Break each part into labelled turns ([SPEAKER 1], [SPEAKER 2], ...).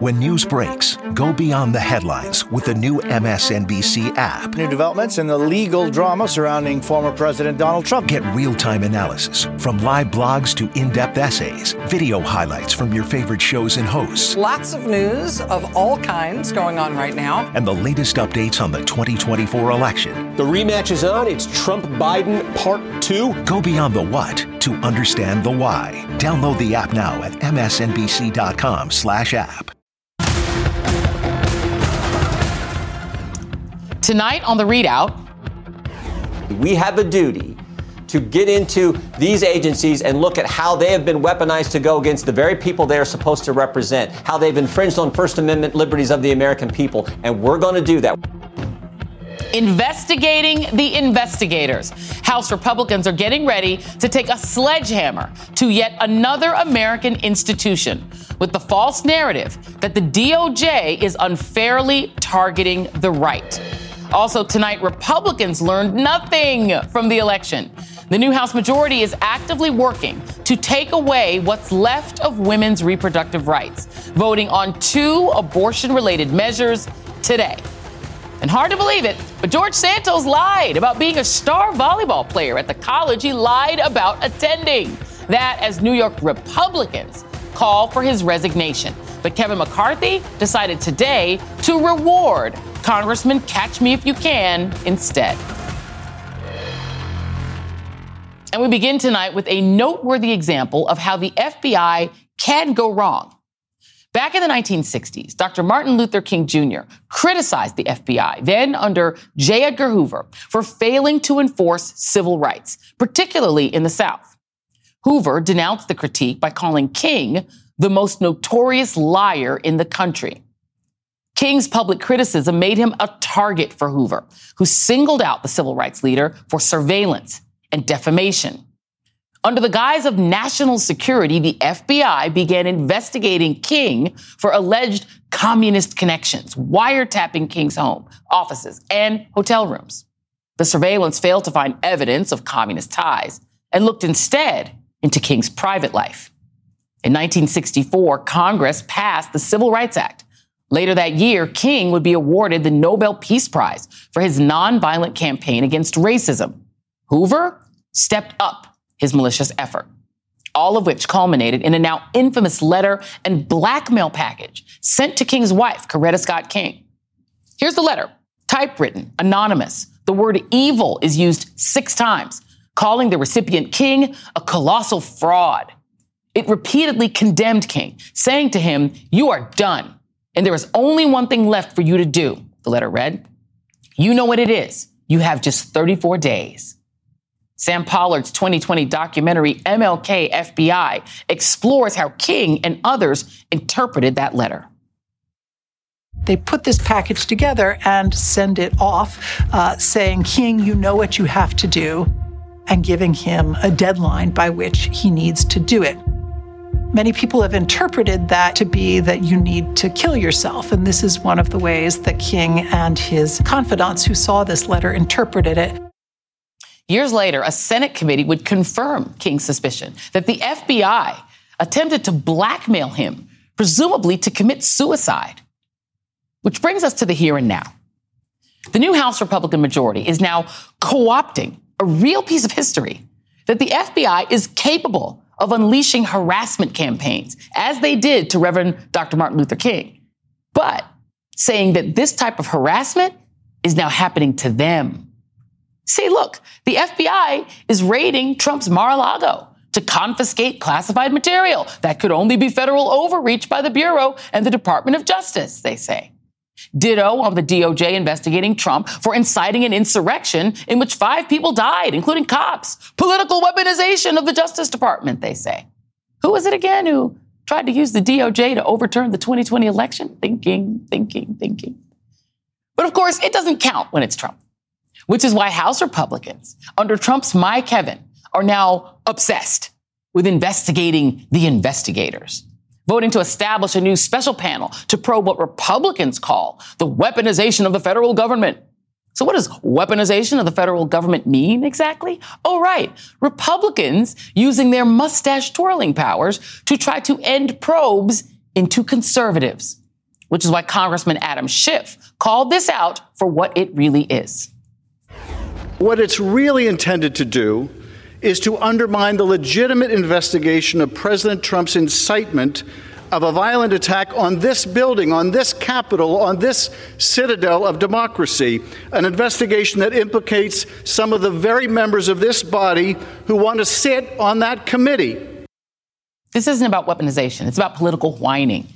[SPEAKER 1] When news breaks, go beyond the headlines with the new MSNBC app.
[SPEAKER 2] New developments in the legal drama surrounding former President Donald Trump.
[SPEAKER 1] Get real time analysis from live blogs to in depth essays, video highlights from your favorite shows and hosts.
[SPEAKER 3] Lots of news of all kinds going on right now.
[SPEAKER 1] And the latest updates on the 2024 election.
[SPEAKER 4] The rematch is on. It's Trump Biden Part 2.
[SPEAKER 1] Go beyond the what to understand the why. Download the app now at msnbc.com slash app.
[SPEAKER 5] Tonight on the ReidOut,
[SPEAKER 6] we have a duty to get into these agencies and look at how they have been weaponized to go against the very people they are supposed to represent, how they've infringed on First Amendment liberties of the American people. And we're going to do that.
[SPEAKER 5] Investigating the investigators. House Republicans are getting ready to take a sledgehammer to yet another American institution with the false narrative that the DOJ is unfairly targeting the right. Also, tonight, Republicans learned nothing from the election. The new House majority is actively working to take away what's left of women's reproductive rights, voting on two abortion related measures today. And hard to believe it, but George Santos lied about being a star volleyball player at the college he lied about attending. That as New York Republicans call for his resignation. But Kevin McCarthy decided today to reward Congressman Catch Me If You Can instead. And we begin tonight with a noteworthy example of how the FBI can go wrong. Back in the 1960s, Dr. Martin Luther King Jr. criticized the FBI, then under J. Edgar Hoover, for failing to enforce civil rights, particularly in the South. Hoover denounced the critique by calling King the most notorious liar in the country. King's public criticism made him a target for Hoover, who singled out the civil rights leader for surveillance and defamation. Under the guise of national security, the FBI began investigating King for alleged communist connections, wiretapping King's home, offices, and hotel rooms. The surveillance failed to find evidence of communist ties and looked instead into King's private life. In 1964, Congress passed the Civil Rights Act, Later that year, King would be awarded the Nobel Peace Prize for his nonviolent campaign against racism. Hoover stepped up his malicious effort, all of which culminated in a now infamous letter and blackmail package sent to King's wife, Coretta Scott King. Here's the letter, typewritten, anonymous. The word evil is used six times, calling the recipient King a colossal fraud. It repeatedly condemned King, saying to him, You are done and there is only one thing left for you to do, the letter read. You know what it is. You have just 34 days. Sam Pollard's 2020 documentary, MLK FBI, explores how King and others interpreted that letter.
[SPEAKER 7] They put this package together and send it off, uh, saying, King, you know what you have to do, and giving him a deadline by which he needs to do it. Many people have interpreted that to be that you need to kill yourself. And this is one of the ways that King and his confidants who saw this letter interpreted it.
[SPEAKER 5] Years later, a Senate committee would confirm King's suspicion that the FBI attempted to blackmail him, presumably to commit suicide. Which brings us to the here and now. The new House Republican majority is now co opting a real piece of history that the FBI is capable of unleashing harassment campaigns, as they did to Reverend Dr. Martin Luther King, but saying that this type of harassment is now happening to them. See, look, the FBI is raiding Trump's Mar-a-Lago to confiscate classified material that could only be federal overreach by the Bureau and the Department of Justice, they say. Ditto on the DOJ investigating Trump for inciting an insurrection in which five people died, including cops. Political weaponization of the Justice Department, they say. Who was it again who tried to use the DOJ to overturn the 2020 election? Thinking, thinking, thinking. But of course, it doesn't count when it's Trump, which is why House Republicans under Trump's My Kevin are now obsessed with investigating the investigators voting to establish a new special panel to probe what Republicans call the weaponization of the federal government. So what does weaponization of the federal government mean exactly? Oh, right. Republicans using their mustache twirling powers to try to end probes into conservatives. which is why Congressman Adam Schiff called this out for what it really is.
[SPEAKER 8] What it's really intended to do is to undermine the legitimate investigation of President Trump's incitement of a violent attack on this building, on this Capitol, on this citadel of democracy, an investigation that implicates some of the very members of this body who want to sit on that committee.
[SPEAKER 5] This isn't about weaponization, it's about political whining.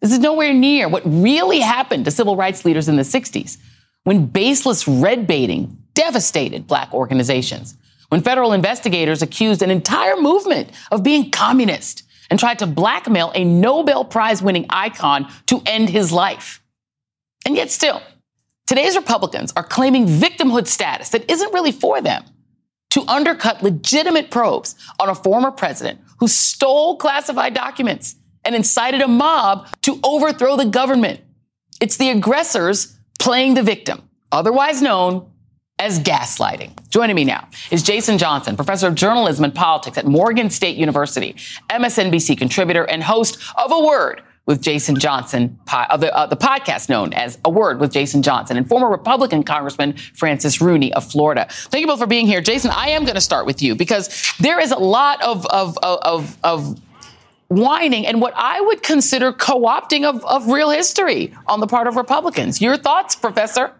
[SPEAKER 5] This is nowhere near what really happened to civil rights leaders in the 60s when baseless red baiting devastated black organizations, when federal investigators accused an entire movement of being communist and tried to blackmail a Nobel Prize winning icon to end his life. And yet, still, today's Republicans are claiming victimhood status that isn't really for them to undercut legitimate probes on a former president who stole classified documents and incited a mob to overthrow the government. It's the aggressors playing the victim, otherwise known as gaslighting. Joining me now is Jason Johnson, professor of journalism and politics at Morgan State University, MSNBC contributor and host of A Word with Jason Johnson, of the, uh, the podcast known as A Word with Jason Johnson, and former Republican Congressman Francis Rooney of Florida. Thank you both for being here. Jason, I am going to start with you because there is a lot of, of, of, of whining and what I would consider co opting of, of real history on the part of Republicans. Your thoughts, Professor?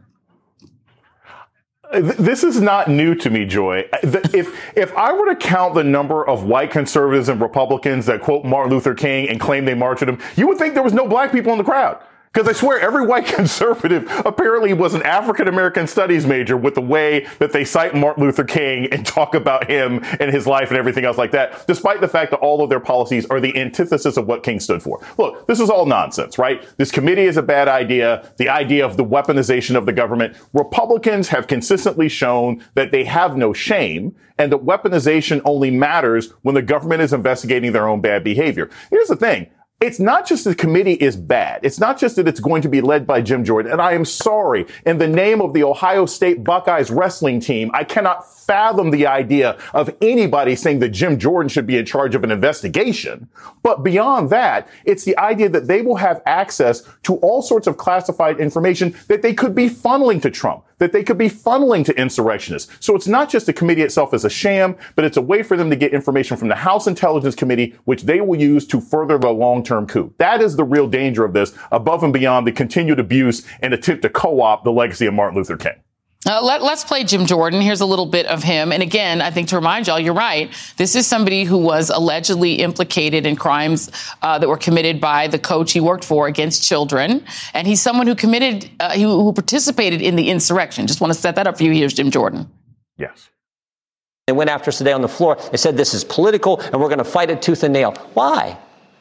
[SPEAKER 9] This is not new to me, Joy. If if I were to count the number of white conservatives and Republicans that quote Martin Luther King and claim they marched with him, you would think there was no black people in the crowd. Because I swear every white conservative apparently was an African American studies major with the way that they cite Martin Luther King and talk about him and his life and everything else like that, despite the fact that all of their policies are the antithesis of what King stood for. Look, this is all nonsense, right? This committee is a bad idea. The idea of the weaponization of the government. Republicans have consistently shown that they have no shame and that weaponization only matters when the government is investigating their own bad behavior. Here's the thing it's not just the committee is bad. It's not just that it's going to be led by Jim Jordan. And I am sorry, in the name of the Ohio State Buckeyes wrestling team, I cannot fathom the idea of anybody saying that Jim Jordan should be in charge of an investigation. But beyond that, it's the idea that they will have access to all sorts of classified information that they could be funneling to Trump, that they could be funneling to insurrectionists. So it's not just the committee itself as a sham, but it's a way for them to get information from the House Intelligence Committee, which they will use to further the long-term coup. That is the real danger of this, above and beyond the continued abuse and attempt to co-opt the legacy of Martin Luther King.
[SPEAKER 5] Uh, let, us play Jim Jordan. Here's a little bit of him. And again, I think to remind y'all, you're right. This is somebody who was allegedly implicated in crimes uh, that were committed by the coach he worked for against children. And he's someone who committed, uh, who, who participated in the insurrection. Just want to set that up for you. Here's Jim Jordan.
[SPEAKER 9] Yes.
[SPEAKER 6] They went after us today on the floor. They said this is political and we're going to fight it tooth and nail. Why?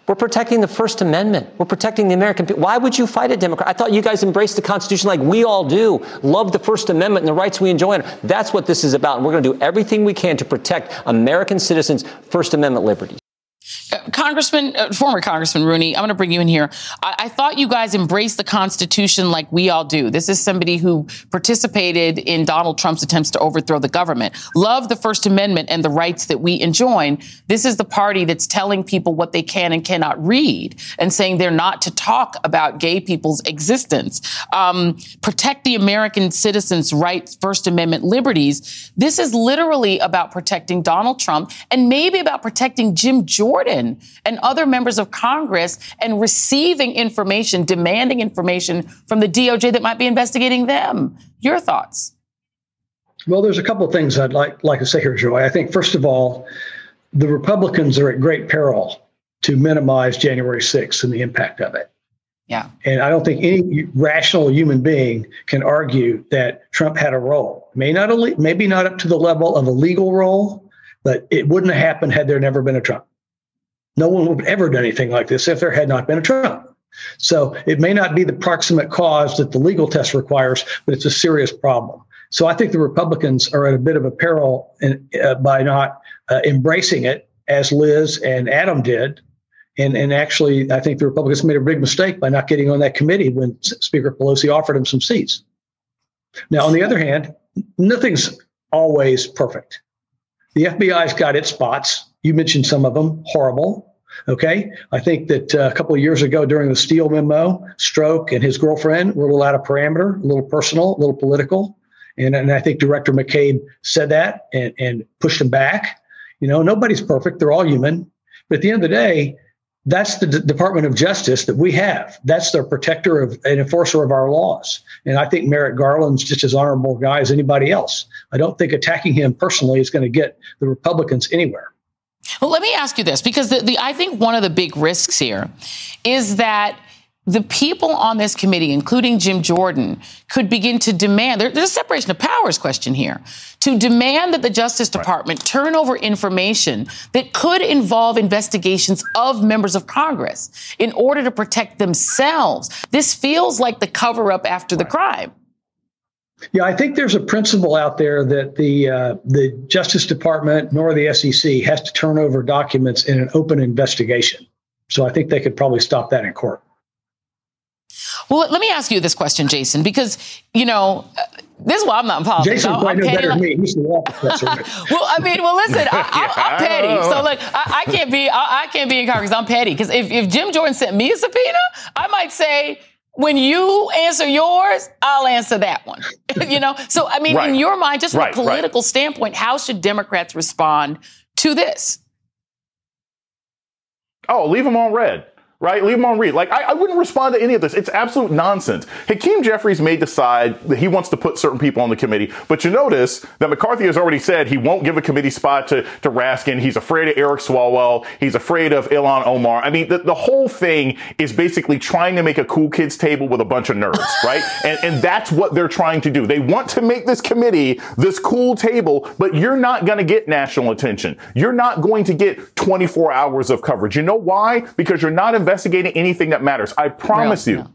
[SPEAKER 6] We're protecting the First Amendment. We're protecting the American people. Why would you fight a Democrat? I thought you guys embraced the Constitution like we all do. Love the First Amendment and the rights we enjoy. That's what this is about. And we're going to do everything we can to protect American citizens' First Amendment liberties.
[SPEAKER 5] Congressman, uh, former Congressman Rooney, I'm going to bring you in here. I-, I thought you guys embraced the Constitution like we all do. This is somebody who participated in Donald Trump's attempts to overthrow the government. Love the First Amendment and the rights that we enjoy. This is the party that's telling people what they can and cannot read and saying they're not to talk about gay people's existence. Um, protect the American citizens' rights, First Amendment liberties. This is literally about protecting Donald Trump and maybe about protecting Jim Jordan and other members of Congress and receiving information, demanding information from the DOJ that might be investigating them. Your thoughts?
[SPEAKER 10] Well, there's a couple of things I'd like, like to say here, Joy. I think, first of all, the Republicans are at great peril to minimize January 6th and the impact of it.
[SPEAKER 5] Yeah.
[SPEAKER 10] And I don't think any rational human being can argue that Trump had a role. May not maybe not up to the level of a legal role, but it wouldn't have happened had there never been a Trump. No one would have ever done anything like this if there had not been a Trump. So it may not be the proximate cause that the legal test requires, but it's a serious problem. So I think the Republicans are at a bit of a peril in, uh, by not uh, embracing it as Liz and Adam did. And, and actually, I think the Republicans made a big mistake by not getting on that committee when Speaker Pelosi offered them some seats. Now, on the other hand, nothing's always perfect. The FBI's got its spots. You mentioned some of them, horrible. Okay. I think that uh, a couple of years ago during the Steele memo, Strzok and his girlfriend were a little out of parameter, a little personal, a little political. And, and I think Director McCabe said that and, and pushed him back. You know, nobody's perfect. They're all human. But at the end of the day, that's the D- Department of Justice that we have. That's the protector of and enforcer of our laws. And I think Merrick Garland's just as honorable guy as anybody else. I don't think attacking him personally is going to get the Republicans anywhere.
[SPEAKER 5] Well, let me ask you this because the, the, I think one of the big risks here is that the people on this committee, including Jim Jordan, could begin to demand there's a separation of powers question here to demand that the Justice Department right. turn over information that could involve investigations of members of Congress in order to protect themselves. This feels like the cover up after right. the crime.
[SPEAKER 10] Yeah, I think there's a principle out there that the uh, the Justice Department nor the SEC has to turn over documents in an open investigation. So I think they could probably stop that in court.
[SPEAKER 5] Well, let me ask you this question, Jason, because you know. This is why I'm not in politics.
[SPEAKER 10] Jason I'm, better than me. He's the law professor.
[SPEAKER 5] well, I mean, well, listen, I, am petty, so like, I, I can't be, I, I, can't be in Congress. I'm petty because if, if Jim Jordan sent me a subpoena, I might say, when you answer yours, I'll answer that one. you know? So, I mean, right. in your mind, just from right, a political right. standpoint, how should Democrats respond to this?
[SPEAKER 9] Oh, leave them on read right? Leave him on read. Like, I, I, wouldn't respond to any of this. It's absolute nonsense. Hakeem Jeffries may decide that he wants to put certain people on the committee, but you notice that McCarthy has already said he won't give a committee spot to, to Raskin. He's afraid of Eric Swalwell. He's afraid of Ilhan Omar. I mean, the, the whole thing is basically trying to make a cool kids table with a bunch of nerds, right? and, and that's what they're trying to do. They want to make this committee this cool table, but you're not going to get national attention. You're not going to get 24 hours of coverage. You know why? Because you're not investing investigating anything that matters. I promise you.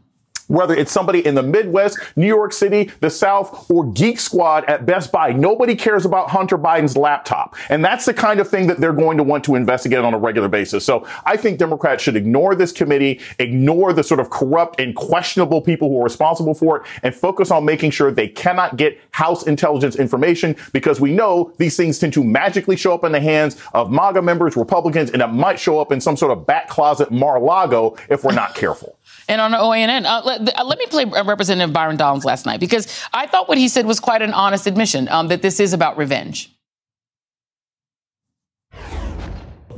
[SPEAKER 9] Whether it's somebody in the Midwest, New York City, the South, or Geek Squad at Best Buy. Nobody cares about Hunter Biden's laptop. And that's the kind of thing that they're going to want to investigate on a regular basis. So I think Democrats should ignore this committee, ignore the sort of corrupt and questionable people who are responsible for it, and focus on making sure they cannot get House intelligence information because we know these things tend to magically show up in the hands of MAGA members, Republicans, and it might show up in some sort of back closet Mar-a-Lago if we're not careful
[SPEAKER 5] and on OANN. Uh, let, uh, let, me play Representative Byron Donalds last night because I thought what he said was quite an honest admission um, that this is about revenge.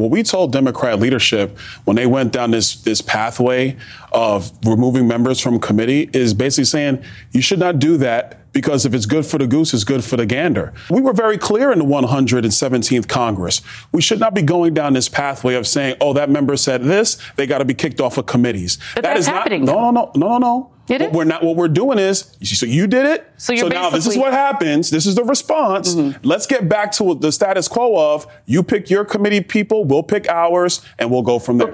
[SPEAKER 11] What we told Democrat leadership when they went down this this pathway of removing members from committee is basically saying you should not do that because if it's good for the goose, it's good for the gander. We were very clear in the 117th Congress. We should not be going down this pathway of saying, oh, that member said this, they got to be kicked off of committees.
[SPEAKER 5] But that is happening.
[SPEAKER 11] Not, no, no, no, no, no, no.
[SPEAKER 5] It
[SPEAKER 11] we're not. What we're doing is, so you did it.
[SPEAKER 5] So, so
[SPEAKER 11] now this is what happens. This is the response. Mm-hmm. Let's get back to the status quo of you pick your committee people, we'll pick ours, and we'll go from there.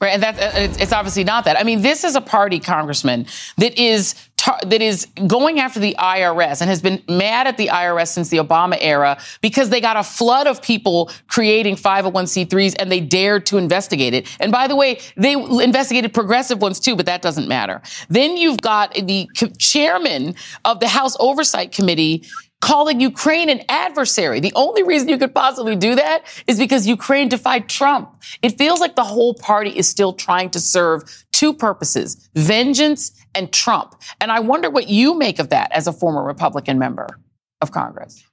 [SPEAKER 5] Right, and that it's obviously not that. I mean, this is a party, Congressman, that is tar- that is going after the IRS and has been mad at the IRS since the Obama era because they got a flood of people creating 501c3s and they dared to investigate it. And by the way, they investigated progressive ones too, but that doesn't matter. Then you've got the chairman of the House Oversight Committee calling Ukraine an adversary. The only reason you could possibly do that is because Ukraine defied Trump. It feels like the whole party is still trying to serve two purposes, vengeance and Trump. And I wonder what you make of that as a former Republican member of Congress.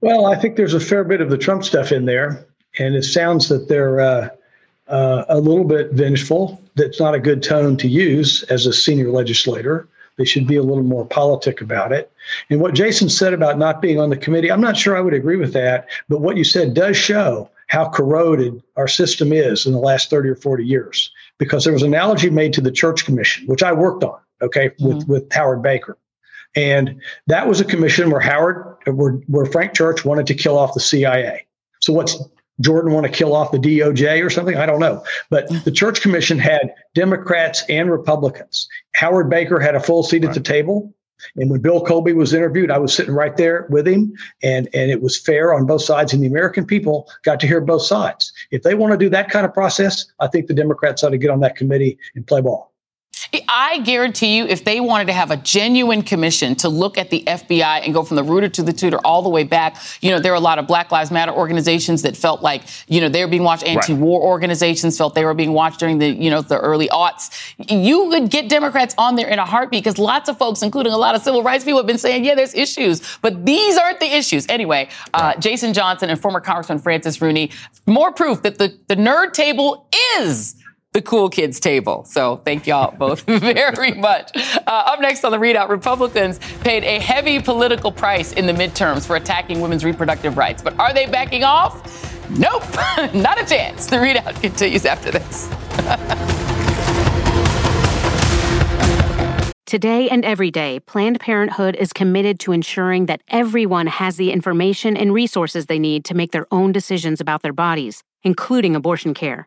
[SPEAKER 10] Well, I think there's a fair bit of the Trump stuff in there. And it sounds that they're uh, uh, a little bit vengeful. That's not a good tone to use as a senior legislator. They should be a little more politic about it. And what Jason said about not being on the committee, I'm not sure I would agree with that. But what you said does show how corroded our system is in the last 30 or 40 years. Because there was an analogy made to the Church Commission, which I worked on, okay, mm-hmm. with, with Howard Baker. And that was a commission where Howard, where, where Frank Church wanted to kill off the CIA. So what's Jordan want to kill off the DOJ or something? I don't know. But the Church Commission had Democrats and Republicans. Howard Baker had a full seat right. at the table. And when Bill Colby was interviewed, I was sitting right there with him, and, and it was fair on both sides. And the American people got to hear both sides. If they want to do that kind of process, I think the Democrats ought to get on that committee and play ball.
[SPEAKER 5] I guarantee you, if they wanted to have a genuine commission to look at the FBI and go from the rooter to the tutor all the way back, you know, there are a lot of Black Lives Matter organizations that felt like, you know, they were being watched. Anti-war right. organizations felt they were being watched during the, you know, the early aughts. You would get Democrats on there in a heartbeat because lots of folks, including a lot of civil rights people, have been saying, yeah, there's issues, but these aren't the issues. Anyway, uh, Jason Johnson and former Congressman Francis Rooney, more proof that the, the nerd table is the cool kids table. So thank y'all both very much. Uh, up next on the ReidOut, Republicans paid a heavy political price in the midterms for attacking women's reproductive rights. But are they backing off? Nope, not a chance. The ReidOut continues after this.
[SPEAKER 12] Today and every day, Planned Parenthood is committed to ensuring that everyone has the information and resources they need to make their own decisions about their bodies, including abortion care.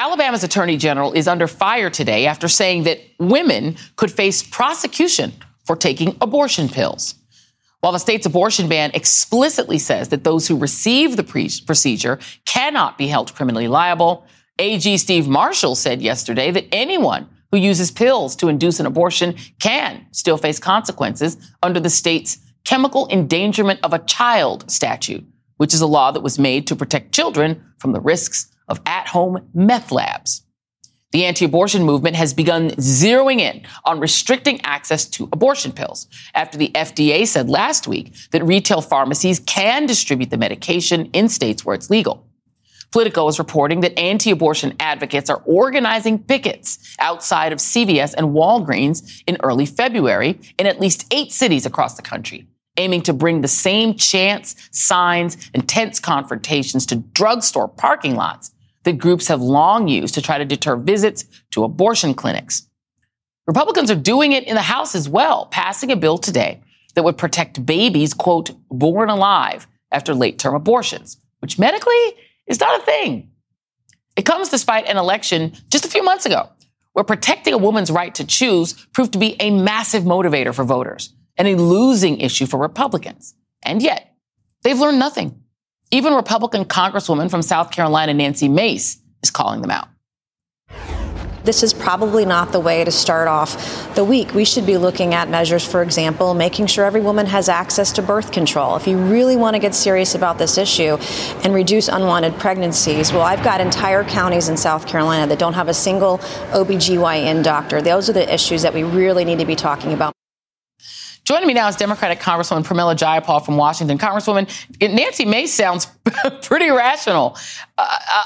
[SPEAKER 5] Alabama's attorney general is under fire today after saying that women could face prosecution for taking abortion pills. While the state's abortion ban explicitly says that those who receive the pre- procedure cannot be held criminally liable, AG Steve Marshall said yesterday that anyone who uses pills to induce an abortion can still face consequences under the state's chemical endangerment of a child statute, which is a law that was made to protect children from the risks of at home meth labs. The anti abortion movement has begun zeroing in on restricting access to abortion pills after the FDA said last week that retail pharmacies can distribute the medication in states where it's legal. Politico is reporting that anti abortion advocates are organizing pickets outside of CVS and Walgreens in early February in at least eight cities across the country, aiming to bring the same chants, signs, and tense confrontations to drugstore parking lots that groups have long used to try to deter visits to abortion clinics. Republicans are doing it in the House as well, passing a bill today that would protect babies, quote, born alive after late term abortions, which medically is not a thing. It comes despite an election just a few months ago where protecting a woman's right to choose proved to be a massive motivator for voters and a losing issue for Republicans. And yet, they've learned nothing. Even Republican Congresswoman from South Carolina, Nancy Mace, is calling them out.
[SPEAKER 13] This is probably not the way to start off the week. We should be looking at measures, for example, making sure every woman has access to birth control. If you really want to get serious about this issue and reduce unwanted pregnancies, well, I've got entire counties in South Carolina that don't have a single OBGYN doctor. Those are the issues that we really need to be talking about.
[SPEAKER 5] Joining me now is Democratic Congresswoman Pramila Jayapal from Washington. Congresswoman, Nancy Mace sounds pretty rational. Uh, uh,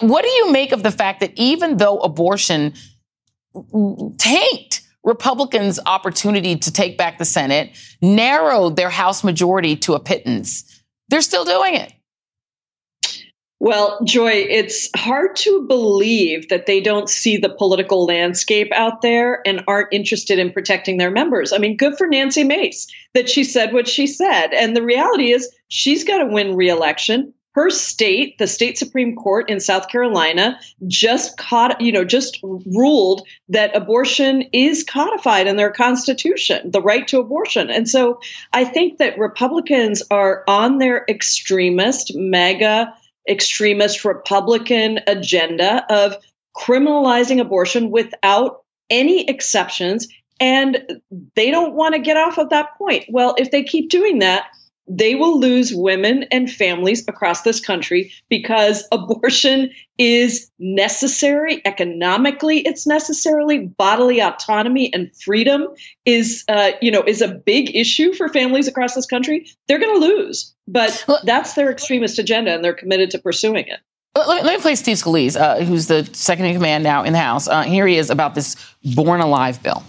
[SPEAKER 5] what do you make of the fact that even though abortion tanked Republicans' opportunity to take back the Senate, narrowed their House majority to a pittance, they're still doing it?
[SPEAKER 14] Well, Joy, it's hard to believe that they don't see the political landscape out there and aren't interested in protecting their members. I mean, good for Nancy Mace that she said what she said. And the reality is, she's got to win reelection. Her state, the state Supreme Court in South Carolina, just caught, you know, just ruled that abortion is codified in their constitution, the right to abortion. And so I think that Republicans are on their extremist, MAGA extremist Republican agenda of criminalizing abortion without any exceptions. And they don't want to get off of that point. Well, if they keep doing that, they will lose women and families across this country because abortion is necessary economically it's necessarily bodily autonomy and freedom is uh, you know is a big issue for families across this country they're going to lose but that's their extremist agenda and they're committed to pursuing it
[SPEAKER 5] let me, play Steve Scalise, uh, who's the second in command now in the House. Uh, here he is about this Born Alive bill.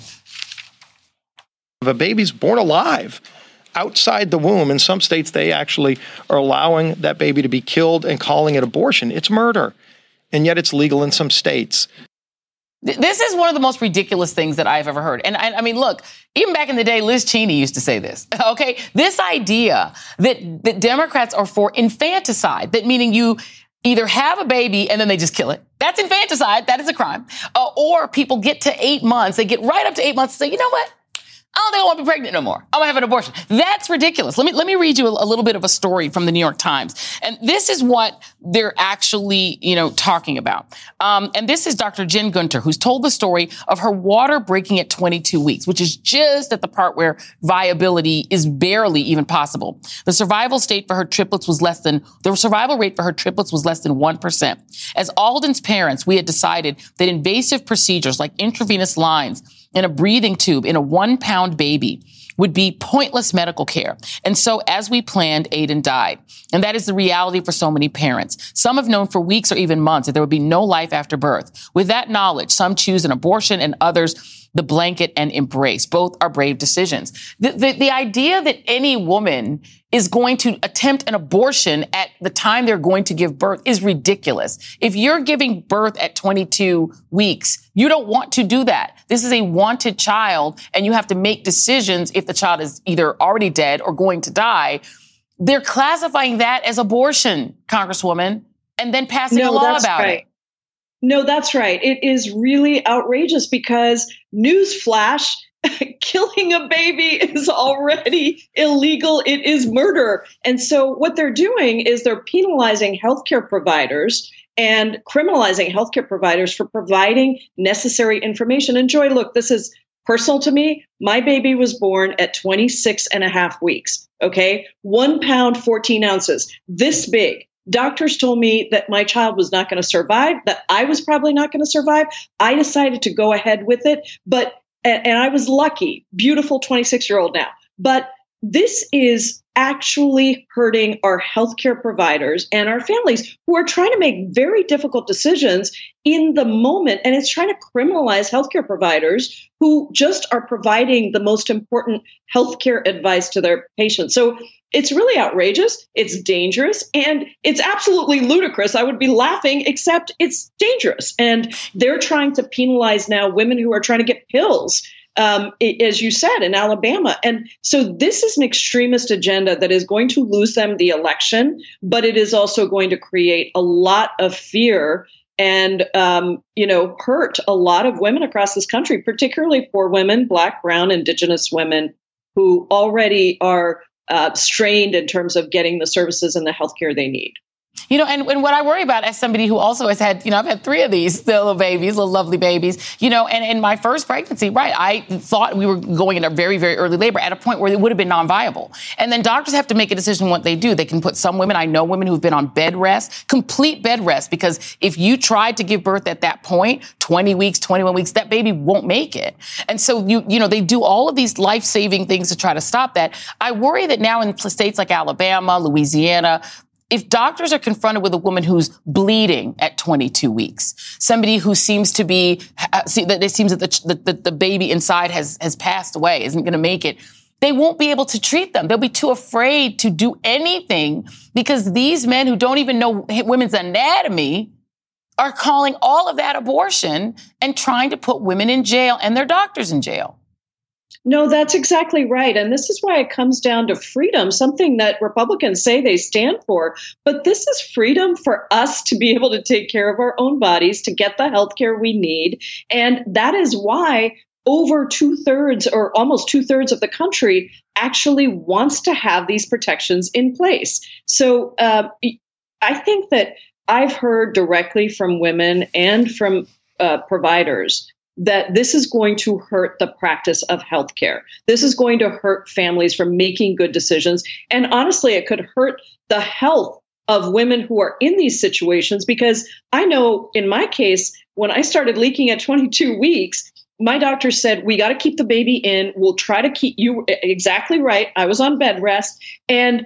[SPEAKER 15] If a baby's born alive outside the womb, in some states they actually are allowing that baby to be killed and calling it abortion. It's murder. And yet it's legal in some states.
[SPEAKER 5] This is one of the most ridiculous things that I've ever heard. And I, I, mean, look, even back in the day, Liz Cheney used to say this. Okay. This idea that, that Democrats are for infanticide, that meaning you either have a baby and then they just kill it. That's infanticide. That is a crime. Uh, or people get to eight months. They get right up to eight months and say, you know what? I don't think I want to be pregnant no more. I'm gonna have an abortion. That's ridiculous. Let me let me read you a, a, little bit of a story from the New York Times, and this is what they're actually you know talking about. Um, and this is Dr. Jen Gunter, who's told the story of her water breaking at 22 weeks, which is just at the part where viability is barely even possible. The survival state for her triplets was less than the survival rate for her triplets was less than one percent. As Aiden's parents, we had decided that invasive procedures like intravenous lines in a breathing tube in a one pound baby would be pointless medical care. And so as we planned, Aiden died. And that is the reality for so many parents. Some have known for weeks or even months that there would be no life after birth. With that knowledge, some choose an abortion and others the blanket and embrace. Both are brave decisions. The, the, the idea that any woman is going to attempt an abortion at the time they're going to give birth is ridiculous. If you're giving birth at 22 weeks, you don't want to do that. This is a wanted child and you have to make decisions if the child is either already dead or going to die. They're classifying that as abortion, Congresswoman, and then passing no, a law about
[SPEAKER 14] right.
[SPEAKER 5] it.
[SPEAKER 14] No, that's right. It is really outrageous because newsflash, killing a baby is already illegal. It is murder. And so what they're doing is they're penalizing healthcare providers and criminalizing healthcare providers for providing necessary information. And Joy, look, this is personal to me. My baby was born at 26 and a half weeks. Okay. One pound, 14 ounces, this big doctors told me that my child was not going to survive, that I was probably not going to survive. I decided to go ahead with it, but and, and I was lucky, beautiful 26 year old now. But this is actually hurting our healthcare providers and our families who are trying to make very difficult decisions in the moment. And it's trying to criminalize healthcare providers who just are providing the most important healthcare advice to their patients. So it's really outrageous. It's dangerous and it's absolutely ludicrous. I would be laughing, except it's dangerous. And they're trying to penalize now women who are trying to get pills um, as you said, in Alabama. And so this is an extremist agenda that is going to lose them the election, but it is also going to create a lot of fear and um, you know hurt a lot of women across this country, particularly poor women, Black, Brown, Indigenous women who already are uh, strained in terms of getting the services and the health care they need.
[SPEAKER 5] You know, and, and what I worry about as somebody who also has had, you know, I've had three of these little babies, little lovely babies, you know, and in my first pregnancy, right, I thought we were going into very, very early labor at a point where it would have been non-viable. And then doctors have to make a decision what they do. They can put some women, I know women who've been on bed rest, complete bed rest, because if you tried to give birth at that point, 20 weeks, 21 weeks, that baby won't make it. And so you, you know, they do all of these life-saving things to try to stop that. I worry that now in states like Alabama, Louisiana, if doctors are confronted with a woman who's bleeding at 22 weeks, somebody who seems to be, that it seems that the, the, the baby inside has, has passed away, isn't going to make it, they won't be able to treat them. They'll be too afraid to do anything because these men who don't even know women's anatomy are calling all of that abortion and trying to put women in jail and their doctors in jail.
[SPEAKER 14] No, that's exactly right. And this is why it comes down to freedom, something that Republicans say they stand for. But this is freedom for us to be able to take care of our own bodies, to get the health care we need. And that is why over two thirds or almost two thirds of the country actually wants to have these protections in place. So uh, I think that I've heard directly from women and from uh, providers that this is going to hurt the practice of healthcare. This is going to hurt families from making good decisions. And honestly, it could hurt the health of women who are in these situations because I know in my case, when I started leaking at 22 weeks, my doctor said, We got to keep the baby in. We'll try to keep you exactly right. I was on bed rest. And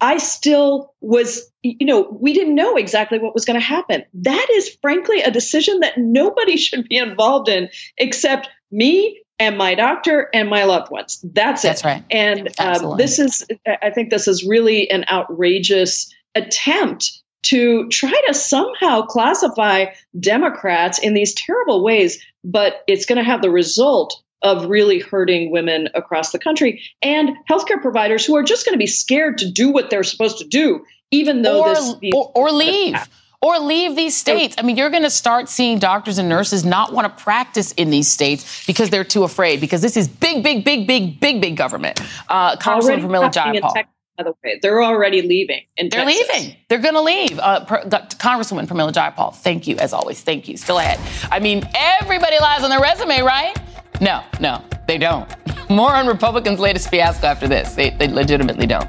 [SPEAKER 14] I still was, you know, we didn't know exactly what was going to happen. That is frankly a decision that nobody should be involved in except me and my doctor and my loved ones. That's it.
[SPEAKER 5] That's right.
[SPEAKER 14] And um, this is, I think this is really an outrageous attempt to try to somehow classify Democrats in these terrible ways, but it's going to have the result of really hurting women across the country and healthcare providers who are just going to be scared to do what they're supposed to do, even though
[SPEAKER 5] or,
[SPEAKER 14] this
[SPEAKER 5] or, or leave. Or leave these states. I mean, you're going to start seeing doctors and nurses not want to practice in these states because they're too afraid. Because this is big, big, big, big, big, big government. Uh, Congresswoman Pramila Jayapal
[SPEAKER 14] by the way. They're already leaving.
[SPEAKER 5] They're
[SPEAKER 14] Texas.
[SPEAKER 5] leaving. They're going to leave. Uh, per, Congresswoman Pramila Jayapal, thank you as always. Thank you. Still ahead. I mean, everybody lies on their resume, right? No, no, they don't. More on Republicans' latest fiasco after this. They, they legitimately don't.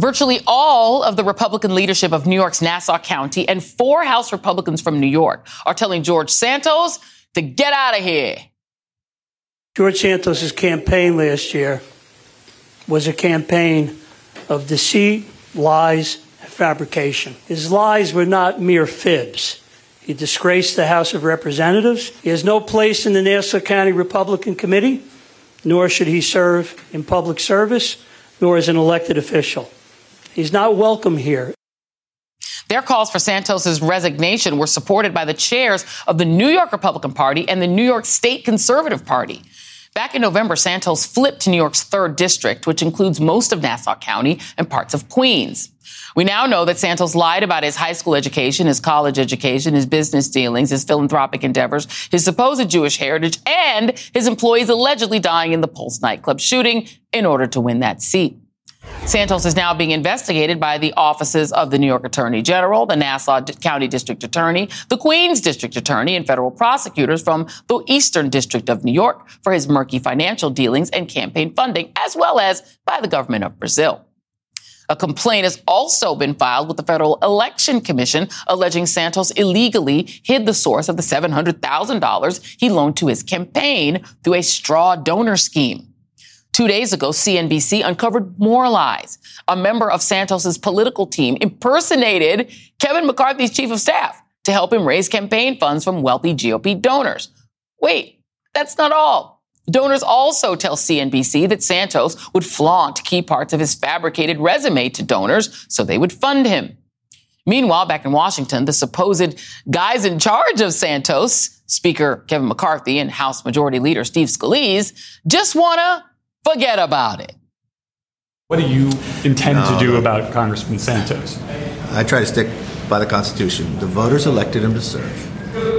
[SPEAKER 5] Virtually all of the Republican leadership of New York's Nassau County and four House Republicans from New York are telling George Santos to get out of here.
[SPEAKER 16] George Santos' campaign last year was a campaign of deceit, lies, and fabrication. His lies were not mere fibs. He disgraced the House of Representatives. He has no place in the Nassau County Republican Committee, nor should he serve in public service, nor as an elected official. He's not welcome here.
[SPEAKER 5] Their calls for Santos's resignation were supported by the chairs of the New York Republican Party and the New York State Conservative Party. Back in November, Santos flipped to New York's third district, which includes most of Nassau County and parts of Queens. We now know that Santos lied about his high school education, his college education, his business dealings, his philanthropic endeavors, his supposed Jewish heritage, and his employees allegedly dying in the Pulse nightclub shooting in order to win that seat. Santos is now being investigated by the offices of the New York Attorney General, the Nassau County District Attorney, the Queens District Attorney, and federal prosecutors from the Eastern District of New York for his murky financial dealings and campaign funding, as well as by the government of Brazil. A complaint has also been filed with the Federal Election Commission alleging Santos illegally hid the source of the $700,000 he loaned to his campaign through a straw donor scheme. Two days ago, CNBC uncovered more lies. A member of Santos's political team impersonated Kevin McCarthy's chief of staff to help him raise campaign funds from wealthy GOP donors. Wait, that's not all. Donors also tell CNBC that Santos would flaunt key parts of his fabricated resume to donors so they would fund him. Meanwhile, back in Washington, the supposed guys in charge of Santos, Speaker Kevin McCarthy and House Majority Leader Steve Scalise, just want to Forget about it.
[SPEAKER 17] What do you intend no, to do about Congressman Santos?
[SPEAKER 18] I try to stick by the Constitution. The voters elected him to serve.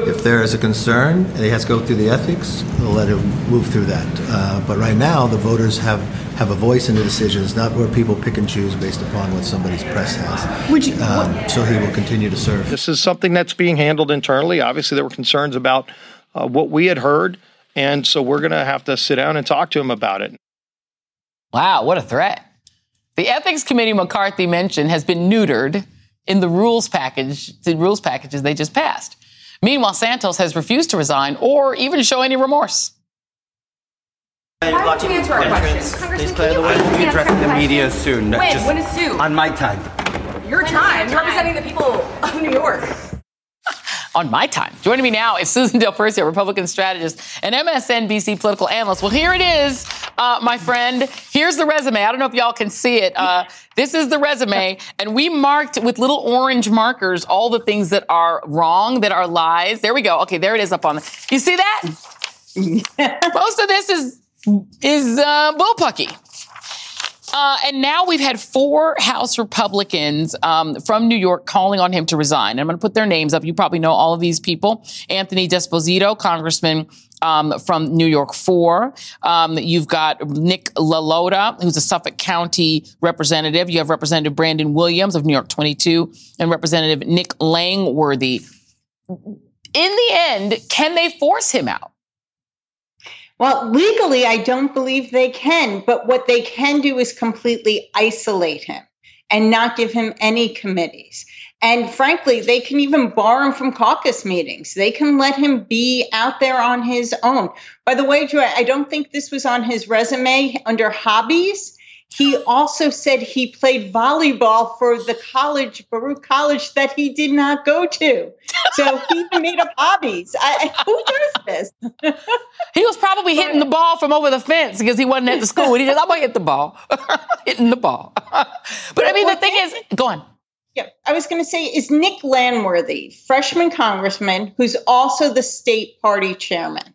[SPEAKER 18] If there is a concern, he has to go through the ethics. We'll let him move through that. Uh, but right now, the voters have, have a voice in the decisions, not where people pick and choose based upon what somebody's press has.
[SPEAKER 15] Would you,
[SPEAKER 18] um, so he will continue to serve.
[SPEAKER 15] This is something that's being handled internally. Obviously, there were concerns about uh, what we had heard, and so we're going to have to sit down and talk to him about it.
[SPEAKER 5] Wow, what a threat! The ethics committee McCarthy mentioned has been neutered in the rules package, the rules packages they just passed. Meanwhile, Santos has refused to resign or even show any remorse.
[SPEAKER 19] Why don't you answer our questions?
[SPEAKER 20] Please clear the way. We'll be addressing the media soon.
[SPEAKER 19] When?
[SPEAKER 20] Just
[SPEAKER 19] When is soon?
[SPEAKER 20] On my time.
[SPEAKER 19] Your time. You're representing the people of New York.
[SPEAKER 5] On my time. Joining me now is Susan Del Percio, Republican strategist and MSNBC political analyst. Well, here it is, uh, my friend. Here's the resume. I don't know if y'all can see it. Uh, this is the resume, and we marked with little orange markers all the things that are wrong, that are lies. There we go. Okay, there it is up on the. You see that? Most of this is is uh, bullpucky. Uh, and now we've had four House Republicans um, from New York calling on him to resign. I'm going to put their names up. You probably know all of these people. Anthony D'Esposito, Congressman um, from New York 4. Um, you've got Nick LaLota, who's a Suffolk County representative. You have Representative Brandon Williams of New York 22 and Representative Nick Langworthy. In the end, can they force him out?
[SPEAKER 21] Well, legally, I don't believe they can, but what they can do is completely isolate him and not give him any committees. And frankly, they can even bar him from caucus meetings. They can let him be out there on his own. By the way, Joy, I don't think this was on his resume under hobbies. He also said he played volleyball for the college, Baruch College, that he did not go to. So he made up hobbies. I, who does this?
[SPEAKER 5] he was probably hitting the ball from over the fence because he wasn't at the school. He just, I'm going to hit the ball, hitting the ball. but I mean, the thing is, go on.
[SPEAKER 21] Yeah, I was going to say, is Nick Langworthy, freshman congressman, who's also the state party chairman?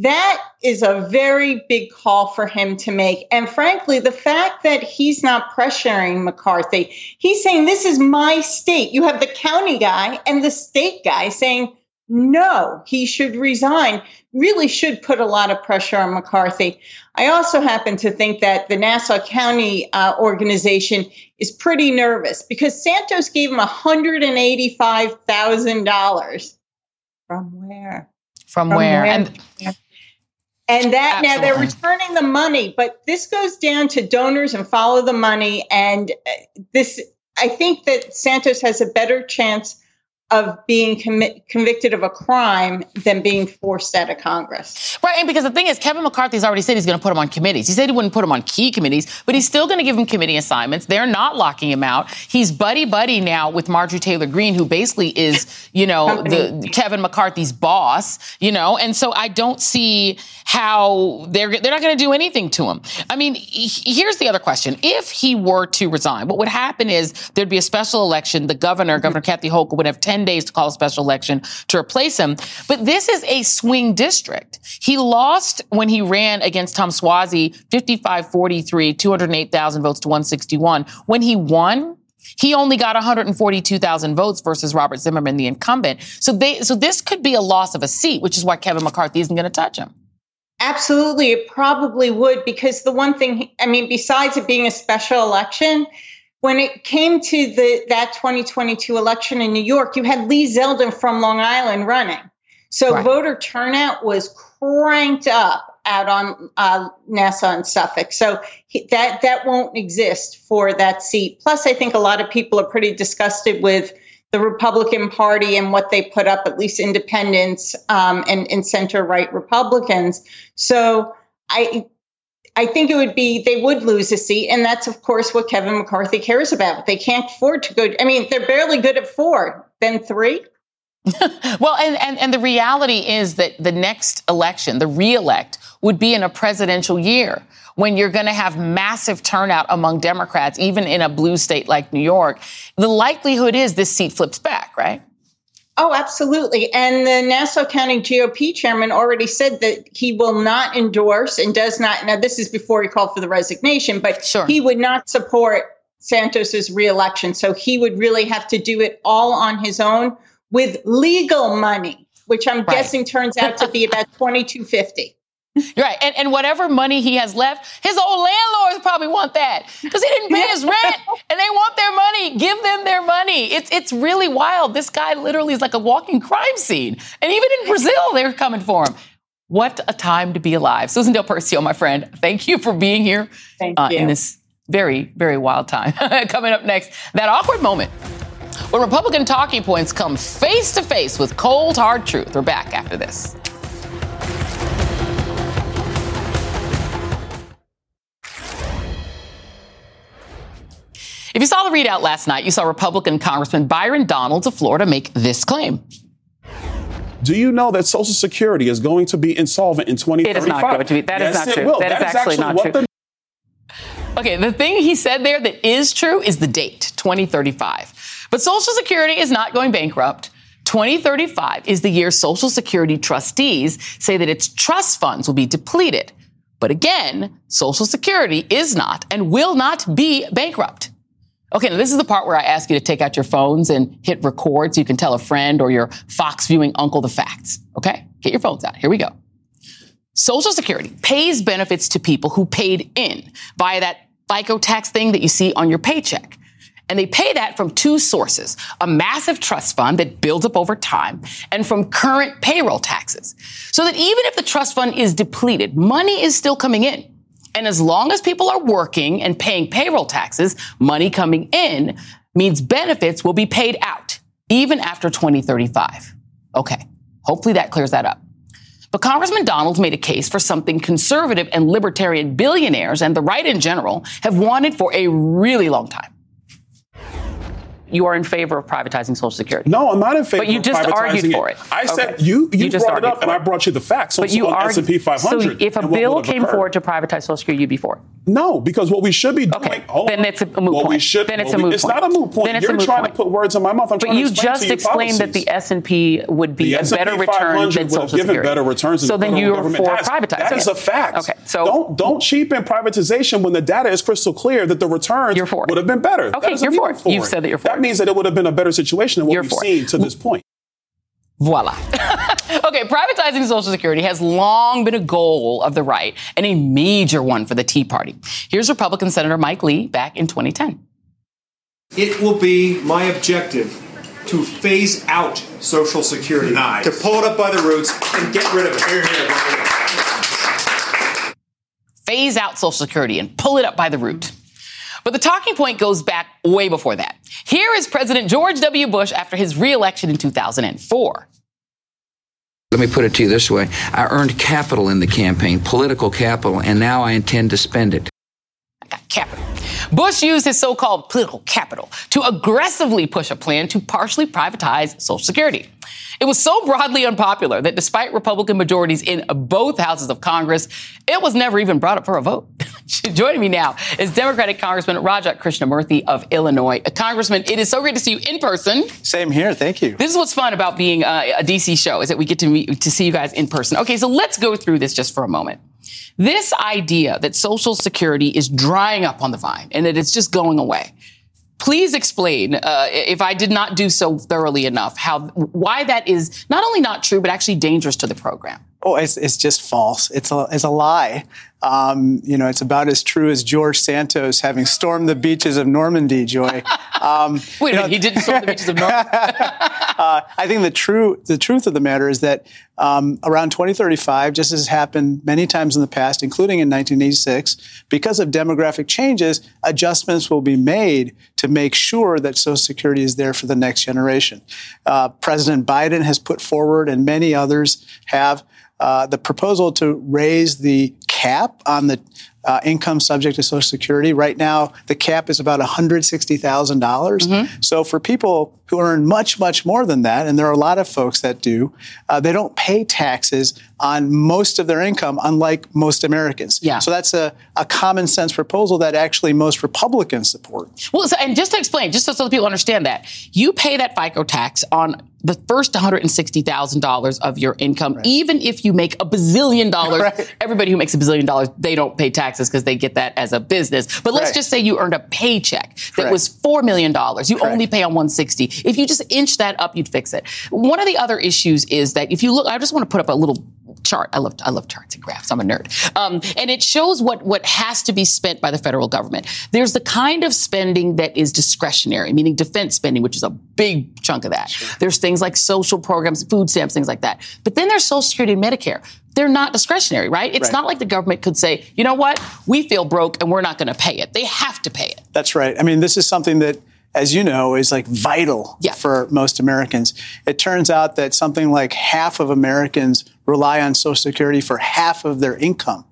[SPEAKER 21] That is a very big call for him to make. And frankly, the fact that he's not pressuring McCarthy, he's saying, This is my state. You have the county guy and the state guy saying, No, he should resign, really should put a lot of pressure on McCarthy. I also happen to think that the Nassau County uh, organization is pretty nervous because Santos gave him $185,000. From where?
[SPEAKER 5] From, From where? where?
[SPEAKER 21] And and that Absolutely. now they're returning the money, but this goes down to donors and follow the money. And uh, this, I think that Santos has a better chance of being convicted of a crime than being forced out of Congress.
[SPEAKER 5] Right, and because the thing is, Kevin McCarthy's already said he's going to put him on committees. He said he wouldn't put him on key committees, but he's still going to give him committee assignments. They're not locking him out. He's buddy buddy now with Marjorie Taylor Greene, who basically is, you know, the Kevin McCarthy's boss. You know, and so I don't see how they're they're not going to do anything to him. I mean, here's the other question: If he were to resign, what would happen is there'd be a special election. The governor, Governor Kathy Hochul, would have ten 10 days to call a special election to replace him. But this is a swing district. He lost when he ran against Tom Suozzi 55 43, 208,000 votes to 161. When he won, he only got 142,000 votes versus Robert Zimmerman, the incumbent. So they, so this could be a loss of a seat, which is why Kevin McCarthy isn't going to touch him.
[SPEAKER 21] Absolutely, it probably would because the one thing, I mean, besides it being a special election, when it came to the that 2022 election in New York, you had Lee Zeldin from Long Island running. So right. voter turnout was cranked up out on uh, Nassau and Suffolk. So he, that that won't exist for that seat. Plus, I think a lot of people are pretty disgusted with the Republican Party and what they put up, at least independents um, and, and center right Republicans. So I I think it would be they would lose a seat, and that's of course what Kevin McCarthy cares about. They can't afford to go. I mean, they're barely good at four, then three.
[SPEAKER 5] well, and, and and the reality is that the next election, the reelect, would be in a presidential year when you're going to have massive turnout among Democrats, even in a blue state like New York. The likelihood is this seat flips back, right?
[SPEAKER 21] Oh, absolutely. And the Nassau County GOP chairman already said that he will not endorse and does not. Now, this is before he called for the resignation, but sure. he would not support Santos's reelection. So he would really have to do it all on his own, with legal money, which I'm right. guessing turns out to be about 2250.
[SPEAKER 5] Right. And, and whatever money he has left, his old landlords probably want that because he didn't pay his rent and they want their money. Give them their money. It's, it's really wild. This guy literally is like a walking crime scene. And even in Brazil, they're coming for him. What a time to be alive. Susan Del Percio, my friend, thank you for being here
[SPEAKER 21] uh,
[SPEAKER 5] in this very, very wild time. Coming up next, that awkward moment when Republican talking points come face to face with cold, hard truth. We're back after this. If you saw the ReidOut last night, you saw Republican Congressman Byron Donalds of Florida make this claim.
[SPEAKER 11] Do you know that Social Security is going to be insolvent in 2035?
[SPEAKER 5] It is not going to be. That
[SPEAKER 11] yes,
[SPEAKER 5] is not true. That, that is, is actually, not true. The- okay, the thing he said there that is true is the date, 2035. But Social Security is not going bankrupt. 2035 is the year Social Security trustees say that its trust funds will be depleted. But again, Social Security is not and will not be bankrupt. Okay, now this is the part where I ask you to take out your phones and hit record so you can tell a friend or your Fox viewing uncle the facts. Okay? Get your phones out. Here we go. Social Security pays benefits to people who paid in via that FICA tax thing that you see on your paycheck. And they pay that from two sources a massive trust fund that builds up over time, and from current payroll taxes. So that even if the trust fund is depleted, money is still coming in. And as long as people are working and paying payroll taxes, money coming in means benefits will be paid out even after 2035. Okay. Hopefully that clears that up. But Congressman Donalds made a case for something conservative and libertarian billionaires and the right in general have wanted for a really long time you are in favor of privatizing Social Security.
[SPEAKER 11] No, I'm not in favor.
[SPEAKER 5] But you just argued for
[SPEAKER 11] it. I okay. said you you, you just brought it up, and I brought you the facts.
[SPEAKER 5] But you
[SPEAKER 11] are S&P 500.
[SPEAKER 5] So if a bill came occurred. forward to privatize Social Security, you'd be for it.
[SPEAKER 11] No, because what we should be doing.
[SPEAKER 5] Okay, then it's a moot
[SPEAKER 11] what
[SPEAKER 5] point.
[SPEAKER 11] We should,
[SPEAKER 5] then it's a moot
[SPEAKER 11] it's
[SPEAKER 5] point.
[SPEAKER 11] It's not a moot point.
[SPEAKER 5] Then it's
[SPEAKER 11] You're
[SPEAKER 5] a moot
[SPEAKER 11] trying
[SPEAKER 5] point.
[SPEAKER 11] to put words in my mouth. I'm
[SPEAKER 5] but you just
[SPEAKER 11] you
[SPEAKER 5] explained that the S and P would be a better return than Social Security.
[SPEAKER 11] better returns.
[SPEAKER 5] So then you're for privatizing.
[SPEAKER 11] That is a fact.
[SPEAKER 5] Okay, so
[SPEAKER 11] don't don't cheapen privatization when the data is crystal clear that the returns would have been better.
[SPEAKER 5] Okay, you're for it. You've said that you're for it.
[SPEAKER 11] That means that it would have been a better situation than what we've seen to this point.
[SPEAKER 5] Voila. okay, privatizing Social Security has long been a goal of the right and a major one for the Tea Party. Here's Republican Senator Mike Lee back in 2010.
[SPEAKER 22] It will be my objective to phase out Social Security, nice. to pull it up by the roots and get rid of it. Here, here, here.
[SPEAKER 5] Phase out Social Security and pull it up by the root. But the talking point goes back way before that. Here is President George W. Bush after his reelection in 2004.
[SPEAKER 23] Let me put it to you this way I earned capital in the campaign, political capital, and now I intend to spend it.
[SPEAKER 5] Got capital. Bush used his so called political capital to aggressively push a plan to partially privatize Social Security. It was so broadly unpopular that despite Republican majorities in both houses of Congress, it was never even brought up for a vote. Joining me now is Democratic Congressman Raja Krishnamoorthi of Illinois. A Congressman, it is so great to see you in person.
[SPEAKER 24] Same here. Thank you.
[SPEAKER 5] This is what's fun about being uh, a, a DC show is that we get to meet to see you guys in person. Okay, so let's go through this just for a moment. This idea that Social Security is drying up on the vine and that it's just going away. Please explain, uh, if I did not do so thoroughly enough, how why that is not only not true but actually dangerous to the program.
[SPEAKER 24] Oh, it's, it's just false. It's a, it's a lie. Um, you know, it's about as true as George Santos having stormed the beaches of Normandy, Joy.
[SPEAKER 5] Um, Wait a minute, know, he didn't storm the beaches of Normandy. uh,
[SPEAKER 24] I think the true the truth of the matter is that um, around 2035, just as happened many times in the past, including in 1986, because of demographic changes, adjustments will be made to make sure that Social Security is there for the next generation. Uh, President Biden has put forward, and many others have uh, the proposal to raise the cap on the uh, income subject to Social Security. Right now, the cap is about 160,000. dollars mm-hmm. So for people who earn much, much more than that, and there are a lot of folks that do, uh, they don't pay taxes on most of their income, unlike most Americans.
[SPEAKER 5] Yeah.
[SPEAKER 24] So that's a, a common sense proposal that actually most Republicans support.
[SPEAKER 5] Well, so, and just to explain, just so, so people understand that, you pay that FICA tax on the first $160,000 of your income, right. even if you make a bazillion dollars. Right. Everybody who makes a bazillion dollars, they don't pay taxes because they get that as a business. But let's right. just say you earned a paycheck that was $4 million. You only pay on 160. If you just inch that up, you'd fix it. One of the other issues is that if you look, I just want to put up a little chart. I love I love charts and graphs. I'm a nerd, um, and it shows what what has to be spent by the federal government. There's the kind of spending that is discretionary, meaning defense spending, which is a big chunk of that. Sure. There's things like social programs, food stamps, things like that. But then there's Social Security and Medicare. They're not discretionary, right? It's right. not like the government could say, you know what, we feel broke and we're not going to pay it. They have to pay it.
[SPEAKER 24] That's right. I mean, this is something that as you know, is like vital yeah. for most Americans. It turns out that something like half of Americans rely on Social Security for half of their income.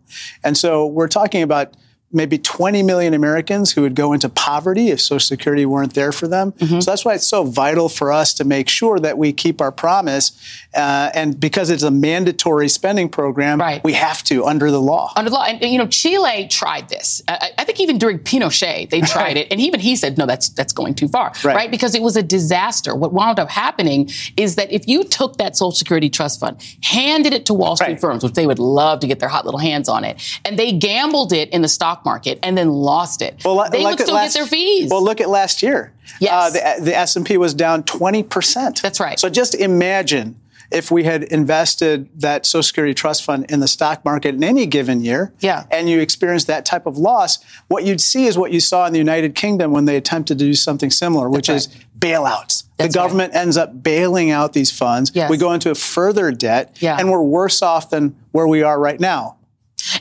[SPEAKER 24] And so we're talking about maybe 20 million Americans who would go into poverty if Social Security weren't there for them. Mm-hmm. So that's why it's so vital for us to make sure that we keep our promise. Uh, and because it's a mandatory spending program, right. we have to under the law.
[SPEAKER 5] Under the law. And, you know, Chile tried this. I, I think even during Pinochet, they tried it. And even he said, no, that's, that's going too far, right. right? Because it was a disaster. What wound up happening is that if you took that Social Security trust fund, handed it to Wall Street right. firms, which they would love to get their hot little hands on it, and they gambled it in the stock stock market and then lost it. Well, they would still last, get their fees.
[SPEAKER 24] Well, look at last year.
[SPEAKER 5] Yes. Uh,
[SPEAKER 24] the, the S&P was down 20%.
[SPEAKER 5] That's right.
[SPEAKER 24] So just imagine if we had invested that Social Security trust fund in the stock market in any given year,
[SPEAKER 5] yeah.
[SPEAKER 24] and you experienced that type of loss, what you'd see is what you saw in the United Kingdom when they attempted to do something similar, which is bailouts. That's the government right. ends up bailing out these funds.
[SPEAKER 5] Yes.
[SPEAKER 24] We go into a further debt,
[SPEAKER 5] yeah.
[SPEAKER 24] and we're worse off than where we are right now.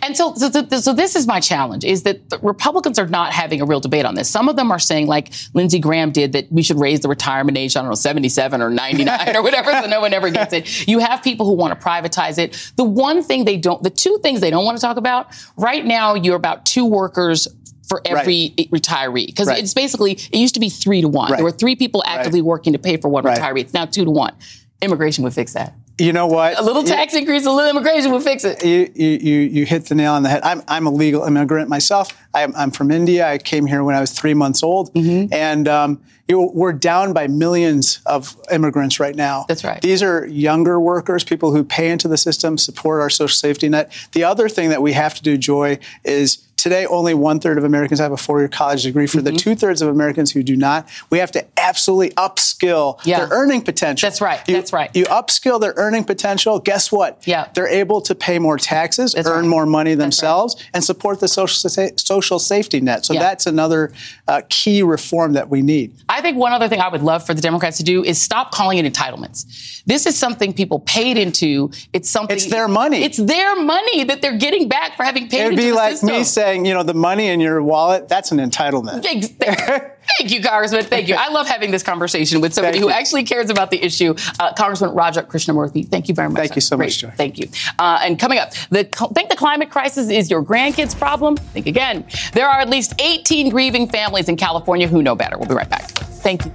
[SPEAKER 5] And so, so, so, this is my challenge: is that Republicans are not having a real debate on this. Some of them are saying, like Lindsey Graham did, that we should raise the retirement age. I don't know, seventy-seven or ninety-nine or whatever, so no one ever gets it. You have people who want to privatize it. The one thing they don't, the two things they don't want to talk about right now, you're about two workers for every right. retiree because right. it's basically it used to be three to one. Right. There were three people actively working to pay for one retiree. It's now two to one. Immigration would fix that.
[SPEAKER 24] You know what?
[SPEAKER 5] A little tax you, increase, a little immigration will fix it.
[SPEAKER 24] You, you, you hit the nail on the head. I'm, I'm a legal immigrant myself. I'm, I'm from India. I came here when I was three months old.
[SPEAKER 5] Mm-hmm.
[SPEAKER 24] And um, you we're down by millions of immigrants right now.
[SPEAKER 5] That's right.
[SPEAKER 24] These are younger workers, people who pay into the system, support our social safety net. The other thing that we have to do, Joy, is Today, only one third of Americans have a four year college degree. For mm-hmm. the two thirds of Americans who do not, we have to absolutely upskill
[SPEAKER 5] yeah.
[SPEAKER 24] their earning potential.
[SPEAKER 5] That's right.
[SPEAKER 24] You,
[SPEAKER 5] That's right.
[SPEAKER 24] You upskill their earning potential. Guess what?
[SPEAKER 5] Yeah.
[SPEAKER 24] They're able to pay more taxes, that's earn right. more money themselves, right. and support the social, social safety net. So yeah. that's another uh, key reform that we need.
[SPEAKER 5] I think one other thing I would love for the Democrats to do is stop calling it entitlements. This is something people paid into. It's something.
[SPEAKER 24] It's their money.
[SPEAKER 5] It's their money that they're getting back for having paid
[SPEAKER 24] It'd
[SPEAKER 5] into
[SPEAKER 24] be
[SPEAKER 5] the
[SPEAKER 24] like
[SPEAKER 5] system.
[SPEAKER 24] me saying, saying, you know, the money in your wallet, that's an entitlement.
[SPEAKER 5] Thank you, Congressman. Thank you. I love having this conversation with somebody who actually cares about the issue. Uh, Congressman Raja Krishnamoorthi, thank you very much.
[SPEAKER 24] Thank you so
[SPEAKER 5] Great.
[SPEAKER 24] much, Joy.
[SPEAKER 5] Thank you. Uh, and coming up, the, think the climate crisis is your grandkids' problem? Think again. There are at least 18 grieving families in California who know better. We'll be right back. Thank you.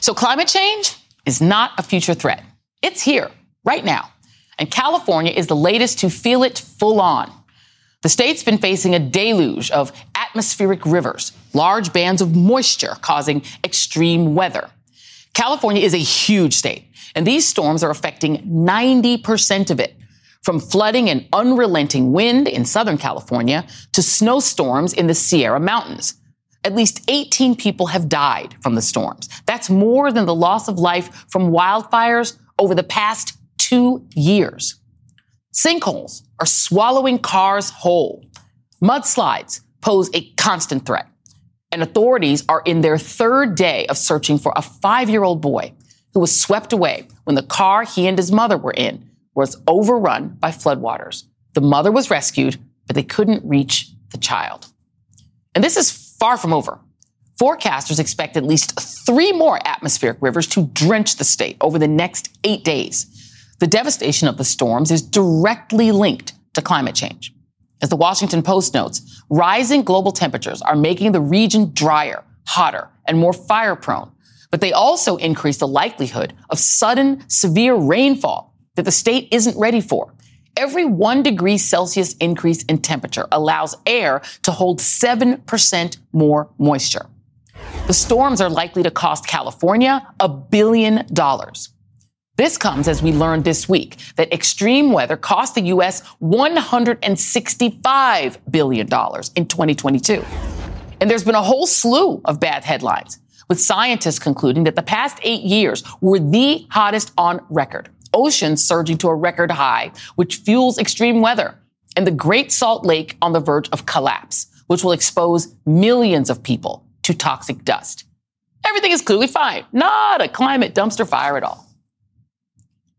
[SPEAKER 5] So, climate change is not a future threat. It's here, right now. And California is the latest to feel it full on. The state's been facing a deluge of atmospheric rivers, large bands of moisture causing extreme weather. California is a huge state, and these storms are affecting 90% of it. From flooding and unrelenting wind in Southern California to snowstorms in the Sierra Mountains. At least 18 people have died from the storms. That's more than the loss of life from wildfires over the past two years. Sinkholes are swallowing cars whole. Mudslides pose a constant threat. And authorities are in their third day of searching for a five year old boy who was swept away when the car he and his mother were in was overrun by floodwaters. The mother was rescued, but they couldn't reach the child. And this is far from over. Forecasters expect at least three more atmospheric rivers to drench the state over the next eight days. The devastation of the storms is directly linked to climate change. As the Washington Post notes, rising global temperatures are making the region drier, hotter, and more fire prone. But they also increase the likelihood of sudden, severe rainfall that the state isn't ready for. Every one degree Celsius increase in temperature allows air to hold 7% more moisture. The storms are likely to cost California a billion dollars. This comes as we learned this week that extreme weather cost the U.S. $165 billion in 2022. And there's been a whole slew of bad headlines, with scientists concluding that the past eight years were the hottest on record. Oceans surging to a record high, which fuels extreme weather, and the Great Salt Lake on the verge of collapse, which will expose millions of people to toxic dust. Everything is clearly fine. Not a climate dumpster fire at all.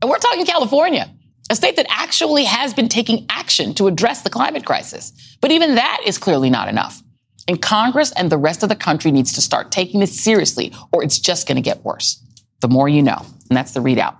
[SPEAKER 5] And we're talking California, a state that actually has been taking action to address the climate crisis. But even that is clearly not enough. And Congress and the rest of the country needs to start taking this seriously, or it's just going to get worse. The more you know. And that's the ReidOut.